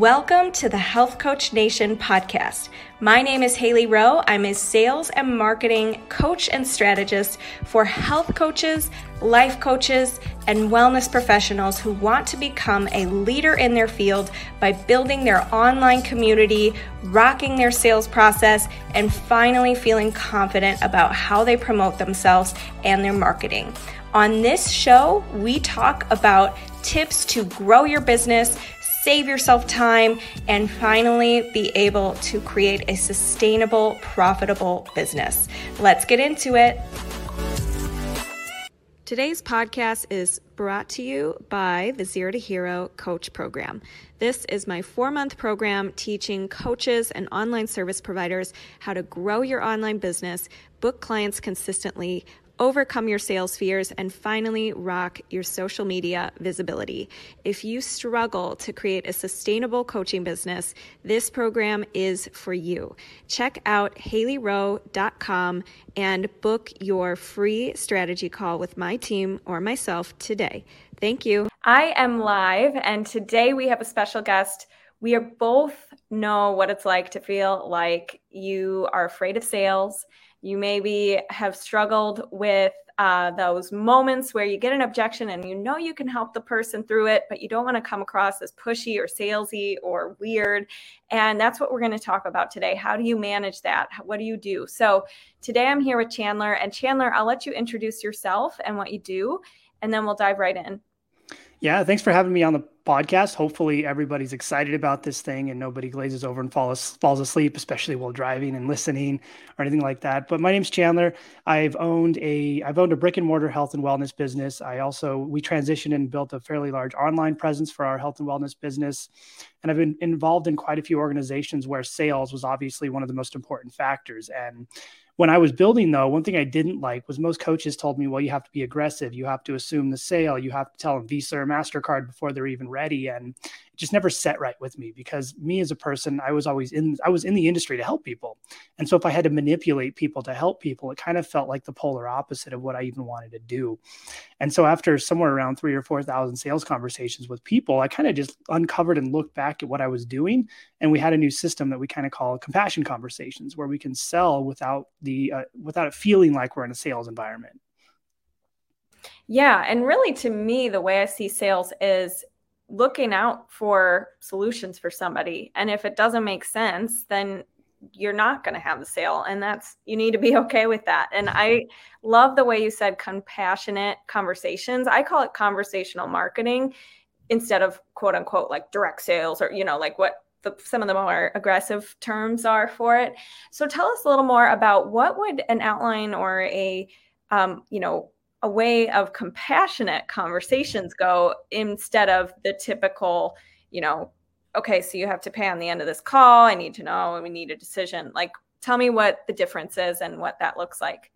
Welcome to the Health Coach Nation podcast. My name is Haley Rowe. I'm a sales and marketing coach and strategist for health coaches, life coaches, and wellness professionals who want to become a leader in their field by building their online community, rocking their sales process, and finally feeling confident about how they promote themselves and their marketing. On this show, we talk about tips to grow your business save yourself time, and finally be able to create a sustainable, profitable business. Let's get into it. Today's podcast is brought to you by the Zero to Hero Coach Program. This is my four month program teaching coaches and online service providers how to grow your online business, book clients consistently, overcome your sales fears, and finally rock your social media visibility. If you struggle to create a sustainable coaching business, this program is for you. Check out haleyrowe.com and book your free strategy call with my team or myself today. Thank you. I am live, and today we have a special guest. We are both know what it's like to feel like you are afraid of sales you maybe have struggled with uh, those moments where you get an objection and you know you can help the person through it, but you don't want to come across as pushy or salesy or weird. And that's what we're going to talk about today. How do you manage that? What do you do? So today I'm here with Chandler. And Chandler, I'll let you introduce yourself and what you do, and then we'll dive right in. Yeah, thanks for having me on the podcast. Hopefully, everybody's excited about this thing and nobody glazes over and falls falls asleep, especially while driving and listening or anything like that. But my name's Chandler. I've owned a I've owned a brick and mortar health and wellness business. I also we transitioned and built a fairly large online presence for our health and wellness business, and I've been involved in quite a few organizations where sales was obviously one of the most important factors and when I was building, though, one thing I didn't like was most coaches told me, well, you have to be aggressive. You have to assume the sale. You have to tell them Visa or MasterCard before they're even ready. And just never set right with me because me as a person, I was always in, I was in the industry to help people. And so if I had to manipulate people to help people, it kind of felt like the polar opposite of what I even wanted to do. And so after somewhere around three or 4,000 sales conversations with people, I kind of just uncovered and looked back at what I was doing. And we had a new system that we kind of call compassion conversations where we can sell without the uh, without it feeling like we're in a sales environment. Yeah, and really to me the way I see sales is looking out for solutions for somebody. And if it doesn't make sense then you're not going to have the sale. And that's you need to be okay with that. And i love the way you said compassionate conversations. I call it conversational marketing instead of quote unquote like direct sales or you know like what the, some of the more aggressive terms are for it. So tell us a little more about what would an outline or a um, you know a way of compassionate conversations go instead of the typical you know okay so you have to pay on the end of this call. I need to know we need a decision. Like tell me what the difference is and what that looks like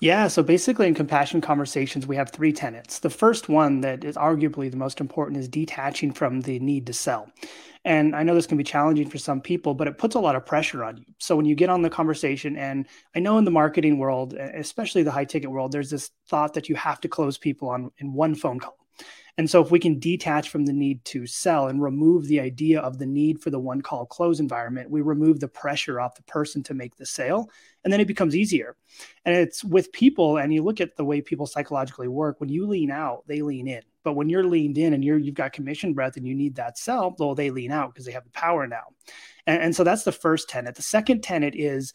yeah, so basically in compassion conversations, we have three tenets. The first one that is arguably the most important is detaching from the need to sell. And I know this can be challenging for some people, but it puts a lot of pressure on you. So when you get on the conversation, and I know in the marketing world, especially the high ticket world, there's this thought that you have to close people on in one phone call. And so, if we can detach from the need to sell and remove the idea of the need for the one call close environment, we remove the pressure off the person to make the sale. And then it becomes easier. And it's with people, and you look at the way people psychologically work, when you lean out, they lean in. But when you're leaned in and you're you've got commission breath and you need that sell, well, they lean out because they have the power now. And, and so that's the first tenet. The second tenet is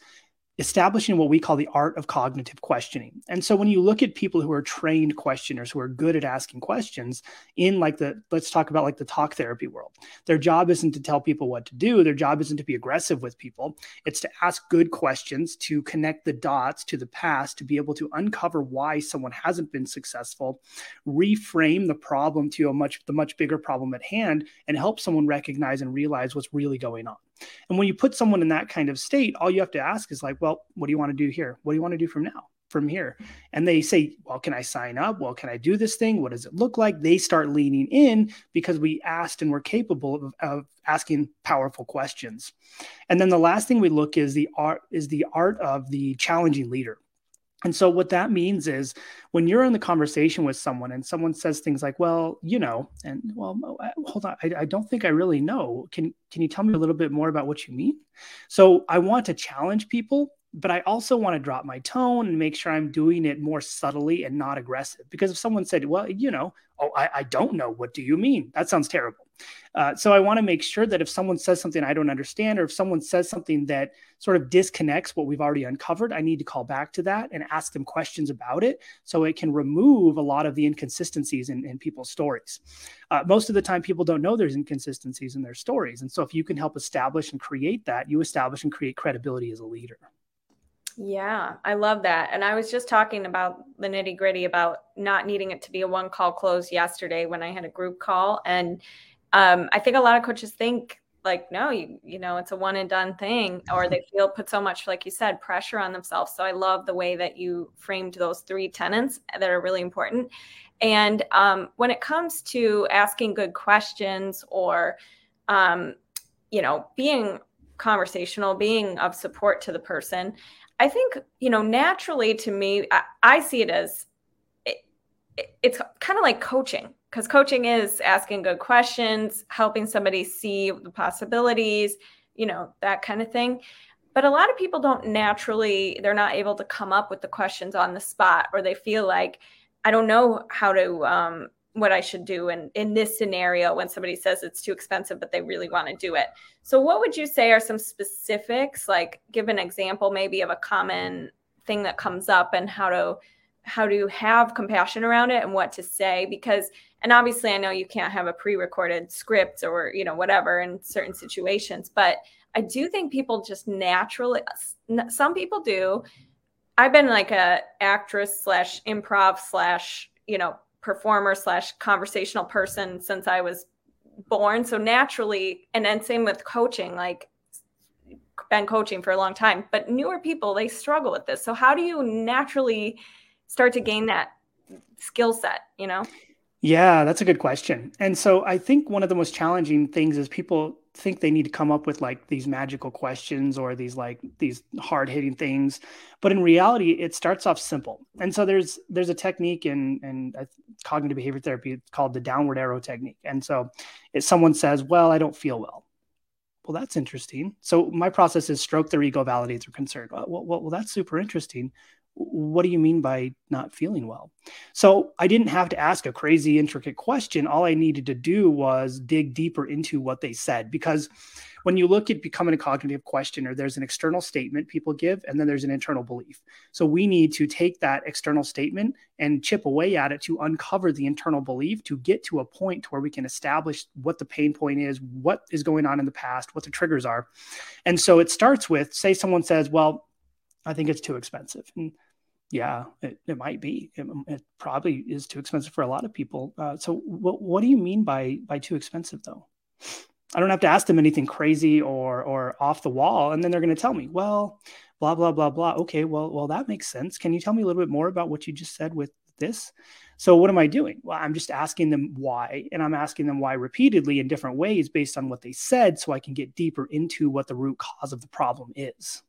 establishing what we call the art of cognitive questioning. And so when you look at people who are trained questioners who are good at asking questions in like the let's talk about like the talk therapy world. Their job isn't to tell people what to do, their job isn't to be aggressive with people. It's to ask good questions to connect the dots to the past to be able to uncover why someone hasn't been successful, reframe the problem to a much the much bigger problem at hand and help someone recognize and realize what's really going on. And when you put someone in that kind of state, all you have to ask is like, well, what do you want to do here? What do you want to do from now? From here. And they say, well, can I sign up? Well, can I do this thing? What does it look like? They start leaning in because we asked and we're capable of, of asking powerful questions. And then the last thing we look is the art is the art of the challenging leader. And so, what that means is when you're in the conversation with someone and someone says things like, "Well, you know," and "Well, hold on, I, I, don't think I really know. Can can you tell me a little bit more about what you mean?" So, I want to challenge people but I also want to drop my tone and make sure I'm doing it more subtly and not aggressive. Because if someone said, well, you know, oh, I, I don't know, what do you mean? That sounds terrible. Uh, so I want to make sure that if someone says something I don't understand, or if someone says something that sort of disconnects what we've already uncovered, I need to call back to that and ask them questions about it so it can remove a lot of the inconsistencies in, in people's stories. Uh, most of the time, people don't know there's inconsistencies in their stories. And so if you can help establish and create that, you establish and create credibility as a leader. Yeah, I love that. And I was just talking about the nitty gritty about not needing it to be a one call close yesterday when I had a group call. And um, I think a lot of coaches think like, no, you, you know, it's a one and done thing, or they feel put so much, like you said, pressure on themselves. So I love the way that you framed those three tenants that are really important. And um, when it comes to asking good questions or, um, you know, being conversational, being of support to the person, I think, you know, naturally to me, I, I see it as it's kind of like coaching because coaching is asking good questions, helping somebody see the possibilities, you know, that kind of thing. But a lot of people don't naturally, they're not able to come up with the questions on the spot, or they feel like, I don't know how to um, what I should do in in this scenario when somebody says it's too expensive but they really want to do it. So what would you say are some specifics like give an example maybe of a common thing that comes up and how to how to have compassion around it and what to say because and obviously I know you can't have a pre-recorded script or you know whatever in certain situations but I do think people just naturally some people do I've been like a actress slash improv slash you know performer slash conversational person since I was born. So naturally, and then same with coaching, like been coaching for a long time, but newer people, they struggle with this. So how do you naturally start to gain that skill set, you know? Yeah, that's a good question. And so I think one of the most challenging things is people think they need to come up with like these magical questions or these like these hard hitting things. But in reality it starts off simple. And so there's there's a technique in in uh, cognitive behavior therapy called the downward arrow technique. And so if someone says well i don't feel well. Well that's interesting. So my process is stroke their ego validate their concern. Well, well, well that's super interesting what do you mean by not feeling well? So I didn't have to ask a crazy, intricate question. All I needed to do was dig deeper into what they said. Because when you look at becoming a cognitive questioner, there's an external statement people give, and then there's an internal belief. So we need to take that external statement and chip away at it to uncover the internal belief to get to a point where we can establish what the pain point is, what is going on in the past, what the triggers are. And so it starts with say, someone says, Well, I think it's too expensive. And yeah, it, it might be. It, it, probably is too expensive for a lot of people. Uh, so, what what do you mean by by too expensive, though? I don't have to ask them anything crazy or or off the wall, and then they're going to tell me, well, blah blah blah blah. Okay, well, well, that makes sense. Can you tell me a little bit more about what you just said with this? So, what am I doing? Well, I'm just asking them why, and I'm asking them why repeatedly in different ways based on what they said, so I can get deeper into what the root cause of the problem is.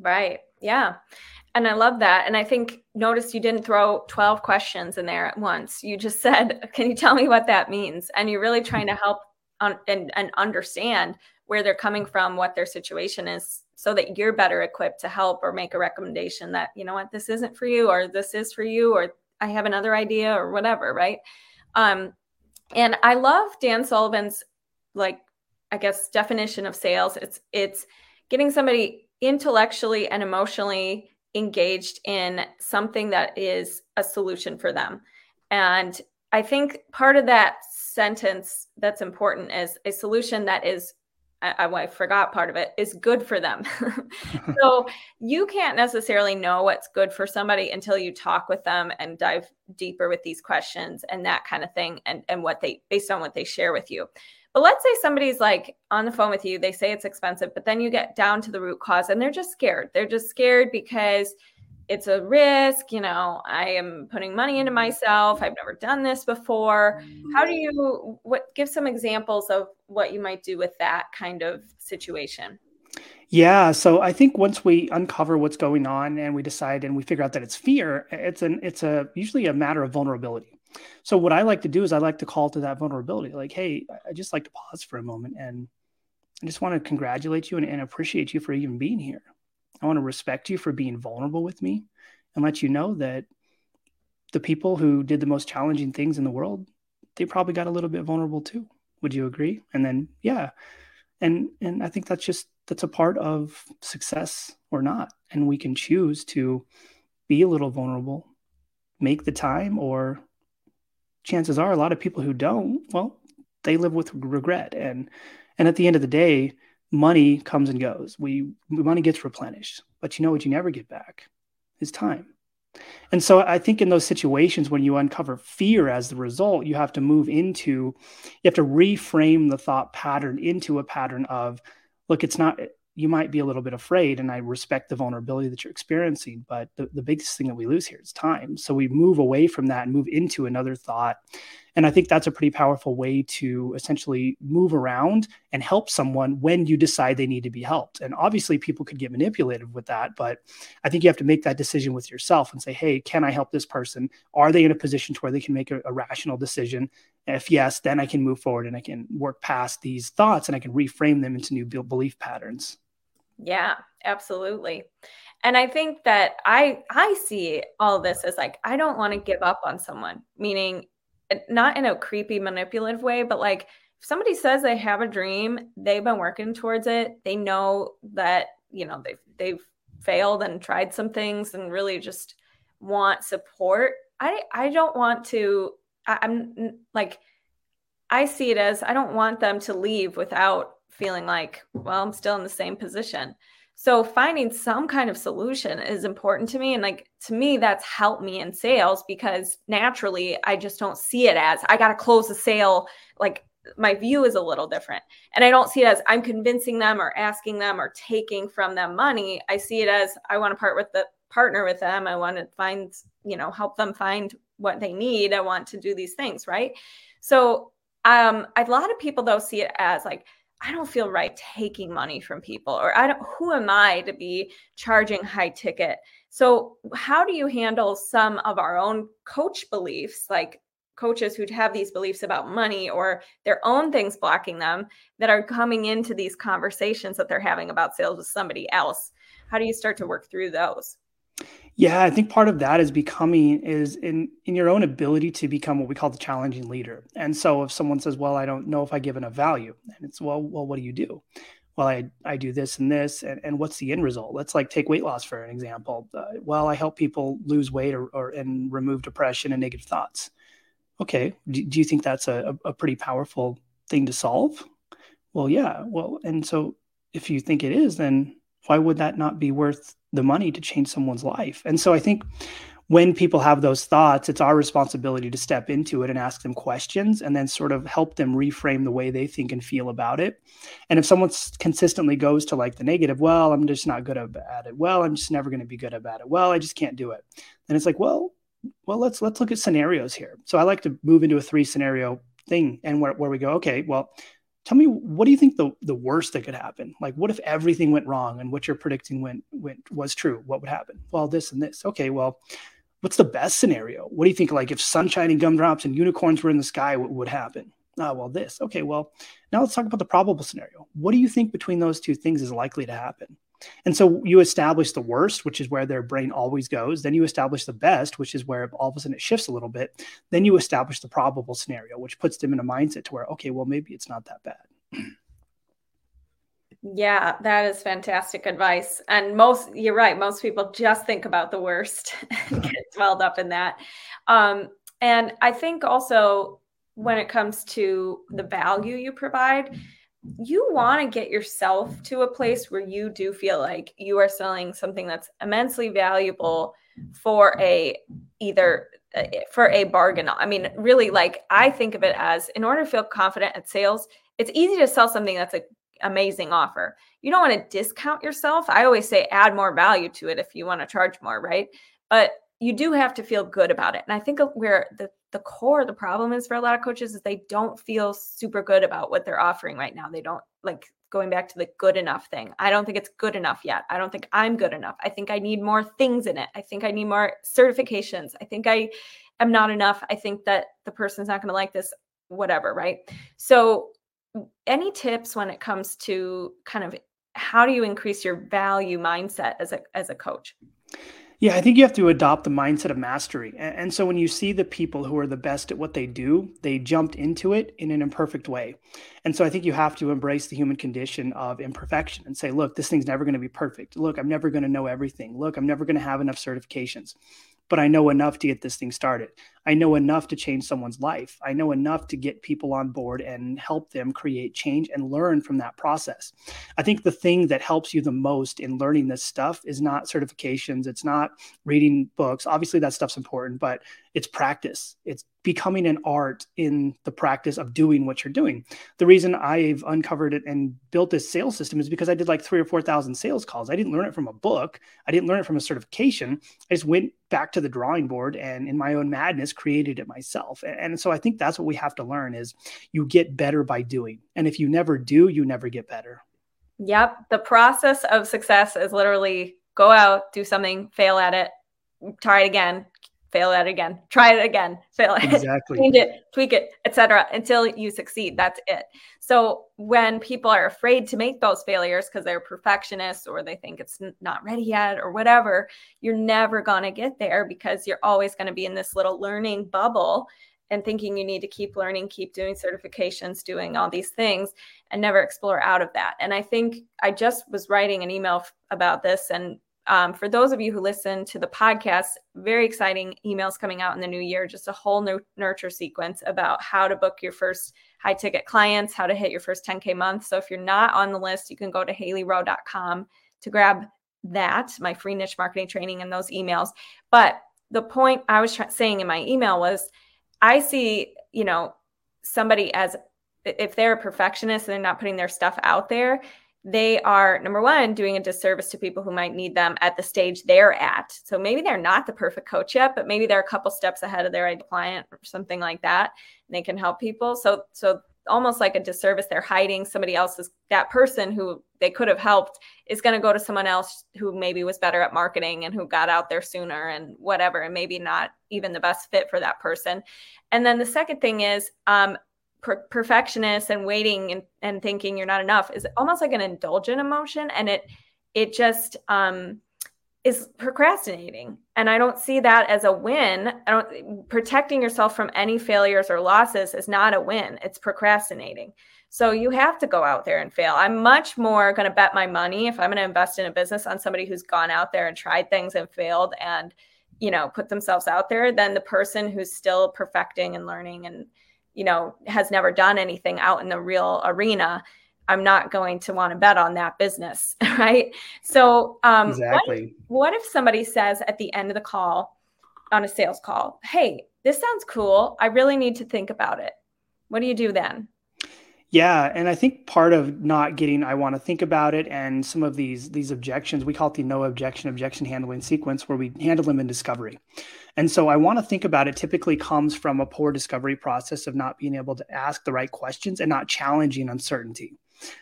Right. Yeah. And I love that. And I think notice you didn't throw 12 questions in there at once. You just said, Can you tell me what that means? And you're really trying to help un- and, and understand where they're coming from, what their situation is, so that you're better equipped to help or make a recommendation that, you know what, this isn't for you, or this is for you, or I have another idea, or whatever. Right. Um, and I love Dan Sullivan's, like, I guess, definition of sales. It's, it's, getting somebody intellectually and emotionally engaged in something that is a solution for them. And I think part of that sentence that's important is a solution that is I, I, forgot part of it is good for them. so you can't necessarily know what's good for somebody until you talk with them and dive deeper with these questions and that kind of thing and, and what they based on what they share with you. But let's say somebody's like on the phone with you, they say it's expensive, but then you get down to the root cause and they're just scared. They're just scared because it's a risk. You know, I am putting money into myself. I've never done this before. How do you what give some examples of what you might do with that kind of situation? Yeah, so I think once we uncover what's going on and we decide and we figure out that it's fear, it's an it's a usually a matter of vulnerability. So what I like to do is I like to call to that vulnerability, like, hey, I just like to pause for a moment and I just want to congratulate you and, and appreciate you for even being here. I want to respect you for being vulnerable with me and let you know that the people who did the most challenging things in the world, they probably got a little bit vulnerable too. Would you agree? And then, yeah. And and I think that's just that's a part of success or not. And we can choose to be a little vulnerable, make the time, or chances are a lot of people who don't, well, they live with regret. And and at the end of the day, money comes and goes. We money gets replenished, but you know what you never get back is time. And so I think in those situations when you uncover fear as the result, you have to move into, you have to reframe the thought pattern into a pattern of, look, it's not, you might be a little bit afraid, and I respect the vulnerability that you're experiencing, but the, the biggest thing that we lose here is time. So we move away from that and move into another thought and I think that's a pretty powerful way to essentially move around and help someone when you decide they need to be helped. And obviously, people could get manipulated with that, but I think you have to make that decision with yourself and say, hey, can I help this person? Are they in a position to where they can make a, a rational decision? If yes, then I can move forward and I can work past these thoughts and I can reframe them into new belief patterns. Yeah, absolutely. And I think that I I see all this as like I don't want to give up on someone, meaning not in a creepy manipulative way but like if somebody says they have a dream they've been working towards it they know that you know they've they've failed and tried some things and really just want support i i don't want to I, i'm like i see it as i don't want them to leave without feeling like well i'm still in the same position so finding some kind of solution is important to me. And like to me, that's helped me in sales because naturally I just don't see it as I got to close the sale. Like my view is a little different. And I don't see it as I'm convincing them or asking them or taking from them money. I see it as I want to part with the partner with them. I want to find, you know, help them find what they need. I want to do these things. Right. So um, a lot of people though see it as like, I don't feel right taking money from people, or I don't, who am I to be charging high ticket? So, how do you handle some of our own coach beliefs, like coaches who have these beliefs about money or their own things blocking them that are coming into these conversations that they're having about sales with somebody else? How do you start to work through those? Yeah, I think part of that is becoming is in in your own ability to become what we call the challenging leader. And so if someone says, "Well, I don't know if I give enough value," and it's, "Well, well, what do you do?" Well, I I do this and this, and, and what's the end result? Let's like take weight loss for an example. Uh, well, I help people lose weight or, or and remove depression and negative thoughts. Okay, do, do you think that's a, a pretty powerful thing to solve? Well, yeah. Well, and so if you think it is, then why would that not be worth the money to change someone's life? And so I think when people have those thoughts, it's our responsibility to step into it and ask them questions and then sort of help them reframe the way they think and feel about it. And if someone consistently goes to like the negative, well, I'm just not good at it. Well, I'm just never going to be good at it. Well, I just can't do it. Then it's like, well, well, let's let's look at scenarios here. So I like to move into a three scenario thing and where, where we go, okay, well, tell me what do you think the, the worst that could happen? Like what if everything went wrong and what you're predicting went, went was true? What would happen? Well this and this. Okay well what's the best scenario? What do you think like if sunshine and gumdrops and unicorns were in the sky what would happen? Ah well this. Okay well now let's talk about the probable scenario. What do you think between those two things is likely to happen and so you establish the worst, which is where their brain always goes. Then you establish the best, which is where all of a sudden it shifts a little bit. Then you establish the probable scenario, which puts them in a mindset to where, okay, well, maybe it's not that bad. Yeah, that is fantastic advice. And most, you're right, most people just think about the worst and get swelled up in that. Um, and I think also when it comes to the value you provide, you want to get yourself to a place where you do feel like you are selling something that's immensely valuable for a either uh, for a bargain. I mean, really, like I think of it as in order to feel confident at sales, it's easy to sell something that's an amazing offer. You don't want to discount yourself. I always say add more value to it if you want to charge more, right? But you do have to feel good about it. And I think where the the core the problem is for a lot of coaches is they don't feel super good about what they're offering right now. They don't like going back to the good enough thing. I don't think it's good enough yet. I don't think I'm good enough. I think I need more things in it. I think I need more certifications. I think I am not enough. I think that the person's not going to like this whatever, right? So any tips when it comes to kind of how do you increase your value mindset as a as a coach? Yeah, I think you have to adopt the mindset of mastery. And, so when you see the people who are the best at what they do, they jumped into it in an imperfect way. And so I think you have to embrace the human condition of imperfection and say, look, this thing's never going to be perfect. Look, I'm never going to know everything. Look, I'm never going to have enough certifications but I know enough to get this thing started. I know enough to change someone's life. I know enough to get people on board and help them create change and learn from that process. I think the thing that helps you the most in learning this stuff is not certifications, it's not reading books. Obviously, that stuff's important, but it's practice. It's becoming an art in the practice of doing what you're doing. The reason I've uncovered it and built this sales system is because I did like three or 4,000 sales calls. I didn't learn it from a book, I didn't learn it from a certification. I just went back to the drawing board and in my own madness created it myself. And so I think that's what we have to learn is you get better by doing. And if you never do, you never get better. Yep, the process of success is literally go out, do something, fail at it, try it again, fail at it again, try it again, fail it, exactly. change it, tweak it, etc., until you succeed. That's it. So when people are afraid to make those failures because they're perfectionists or they think it's not ready yet or whatever, you're never gonna get there because you're always going to be in this little learning bubble and thinking you need to keep learning, keep doing certifications, doing all these things, and never explore out of that. And I think I just was writing an email about this and um, for those of you who listen to the podcast, very exciting emails coming out in the new year, just a whole new nurture sequence about how to book your first high ticket clients, how to hit your first 10K month. So if you're not on the list, you can go to haleyrowe.com to grab that, my free niche marketing training, and those emails. But the point I was tra- saying in my email was I see, you know, somebody as if they're a perfectionist and they're not putting their stuff out there, they are number one doing a disservice to people who might need them at the stage they're at. So maybe they're not the perfect coach yet but maybe they're a couple steps ahead of their client or something like that and they can help people. So so almost like a disservice they're hiding somebody else's that person who they could have helped is going to go to someone else who maybe was better at marketing and who got out there sooner and whatever and maybe not even the best fit for that person. And then the second thing is um, per- perfectionist and waiting and, and thinking you're not enough is almost like an indulgent emotion. And it it just um is procrastinating. And i don't see that as a win. I don't protecting yourself from any failures or losses is not a win. It's procrastinating. So you have to go out there and fail. I'm much more going to bet my money if i'm going to invest in a business on somebody who's gone out there and tried things and failed and you know put themselves out there than the person who's still perfecting and learning and you know, has never done anything out in the real arena, I'm not going to want to bet on that business, right? So, um, exactly. What, what if somebody says at the end of the call on a sales call, "Hey, this sounds cool. I really need to think about it." What do you do then? Yeah, and I think part of not getting I want to think about it and some of these these objections, we call it the no objection objection handling sequence where we handle them in discovery. And so I want to think about it typically comes from a poor discovery process of not being able to ask the right questions and not challenging uncertainty.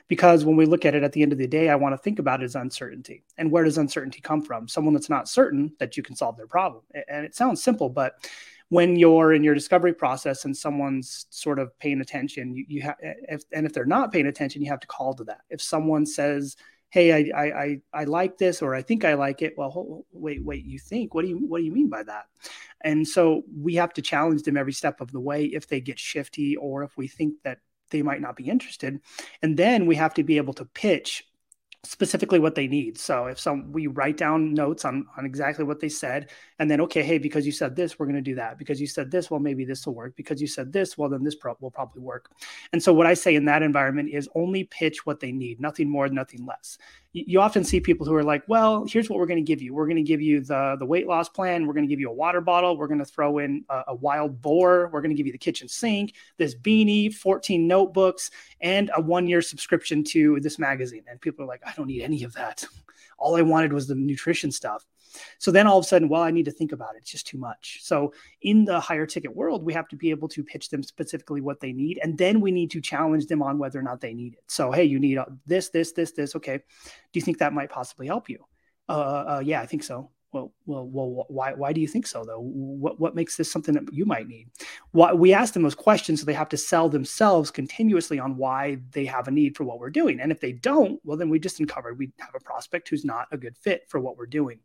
Because when we look at it at the end of the day, I want to think about it as uncertainty. And where does uncertainty come from? Someone that's not certain that you can solve their problem. And it sounds simple, but when you're in your discovery process and someone's sort of paying attention, you, you have, eh, if, and if they're not paying attention, you have to call to that. If someone says, "Hey, I, I, I, I like this," or "I think I like it," well, hold, wait, wait, you think? What do you, what do you mean by that? And so we have to challenge them every step of the way if they get shifty or if we think that they might not be interested, and then we have to be able to pitch specifically what they need. So if some we write down notes on on exactly what they said, and then okay, hey, because you said this, we're going to do that. Because you said this, well, maybe this will work. Because you said this, well, then this pro- will probably work. And so what I say in that environment is only pitch what they need, nothing more, nothing less you often see people who are like, well, here's what we're going to give you. We're going to give you the, the weight loss plan. We're going to give you a water bottle. We're going to throw in a, a, wild boar. We're going to give you the kitchen sink, this beanie, 14 notebooks, and a one year subscription to this magazine. And people are like, I don't need any of that. All I wanted was the nutrition stuff. So then all of a sudden, well, I need to think about it. It's just too much. So in the higher ticket world, we have to be able to pitch them specifically what they need. And then we need to challenge them on whether or not they need it. So, hey, you need this, this, this, this. Okay. Do you think that might possibly help you? Uh, uh, yeah, I think so well, well, well, why, why do you think so though? What, what makes this something that you might need? Why, we ask them those questions so they have to sell themselves continuously on why they have a need for what we're doing. And if they don't, well, then we just uncovered we have a prospect who's not a good fit for what we're doing.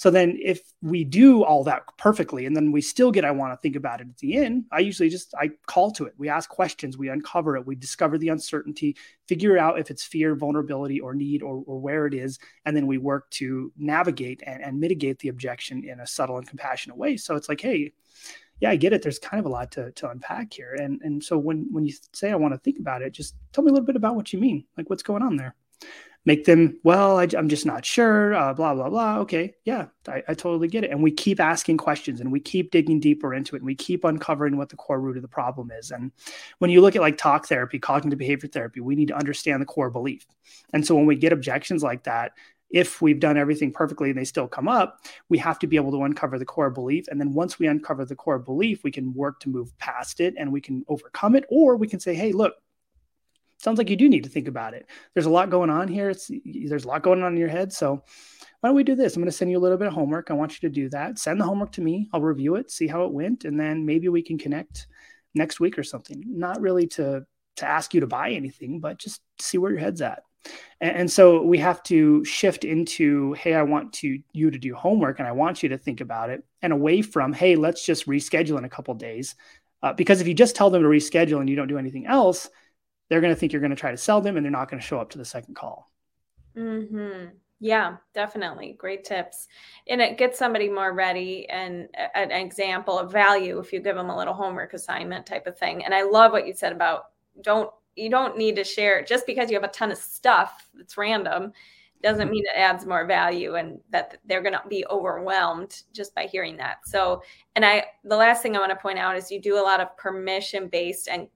So then if we do all that perfectly and then we still get I want to think about it at the end, I usually just I call to it. We ask questions, we uncover it, we discover the uncertainty, figure out if it's fear, vulnerability, or need or, or where it is, and then we work to navigate and, and mitigate the objection in a subtle and compassionate way. So it's like, hey, yeah, I get it. There's kind of a lot to, to unpack here. And and so when when you say I want to think about it, just tell me a little bit about what you mean. Like what's going on there make them well I, am just not sure uh, blah blah blah okay yeah I, I, totally get it and we keep asking questions and we keep digging deeper into it and we keep uncovering what the core root of the problem is and when you look at like talk therapy cognitive behavior therapy we need to understand the core belief and so when we get objections like that if we've done everything perfectly and they still come up, we have to be able to uncover the core belief. And then once we uncover the core belief, we can work to move past it and we can overcome it. Or we can say, hey, look, sounds like you do need to think about it. There's a lot going on here. It's there's a lot going on in your head. So why don't we do this? I'm going to send you a little bit of homework. I want you to do that. Send the homework to me. I'll review it, see how it went, and then maybe we can connect next week or something. Not really to to ask you to buy anything, but just see where your head's at. And, and so we have to shift into, hey, I want to you to do homework, and I want you to think about it, and away from, hey, let's just reschedule in a couple days. Uh, because if you just tell them to reschedule and you don't do anything else, they're going to think you're going to try to sell them and they're not going to show up to the second call. Mm-hmm. Yeah, definitely. Great tips. And it gets somebody more ready and an example of value if you give them a little homework assignment type of thing. And I love what you said about don't you don't need to share just because you have a ton of stuff that's random doesn't mm-hmm. mean it adds more value and that they're going to be overwhelmed just by hearing that. So, and I the last thing I want to point out is you do a lot of permission based and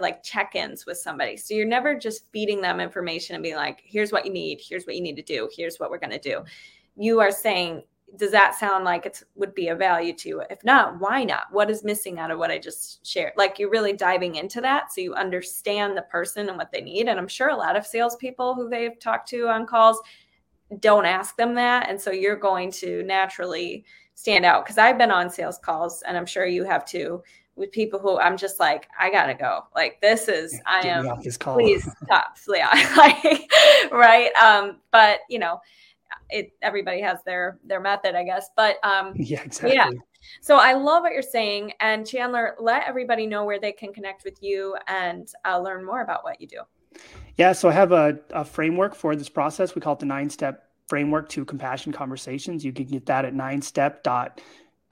like check-ins with somebody. So you're never just feeding them information and being like, here's what you need, here's what you need to do, here's what we're going to do. You are saying, does that sound like it would be a value to you? If not, why not? What is missing out of what I just shared? Like you're really diving into that so you understand the person and what they need. And I'm sure a lot of salespeople who they've talked to on calls don't ask them that. And so you're going to naturally stand out because I've been on sales calls and I'm sure you have too with people who I'm just like, I gotta go. Like this is, I am. Please stop. Yeah, like right. Um, but you know, it everybody has their their method, I guess. But um, yeah, exactly. Yeah. So I love what you're saying, and Chandler, let everybody know where they can connect with you and uh, learn more about what you do. Yeah, so I have a, a framework for this process. We call it the nine step framework to compassion conversations. You can get that at nine step dot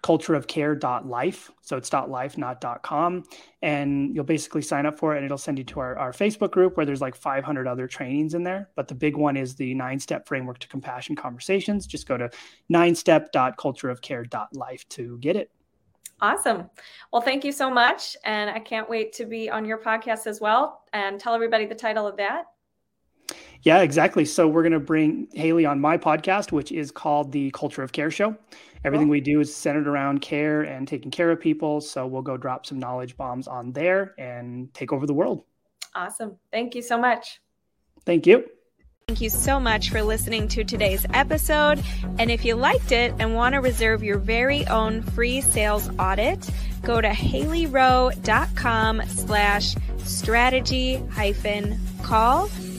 cultureofcare.life. So it's .life, not dot .com. And you'll basically sign up for it and it'll send you to our, our Facebook group where there's like 500 other trainings in there. But the big one is the nine-step framework to compassion conversations. Just go to nine-step.cultureofcare.life to get it. Awesome. Well, thank you so much. And I can't wait to be on your podcast as well. And tell everybody the title of that. Yeah, exactly. So we're going to bring Haley on my podcast, which is called the Culture of Care Show. Everything we do is centered around care and taking care of people. So we'll go drop some knowledge bombs on there and take over the world. Awesome. Thank you so much. Thank you. Thank you so much for listening to today's episode. And if you liked it and want to reserve your very own free sales audit, go to haleyrowe.com slash strategy hyphen call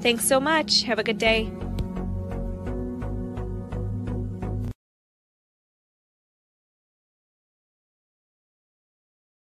Thanks so much. Have a good day.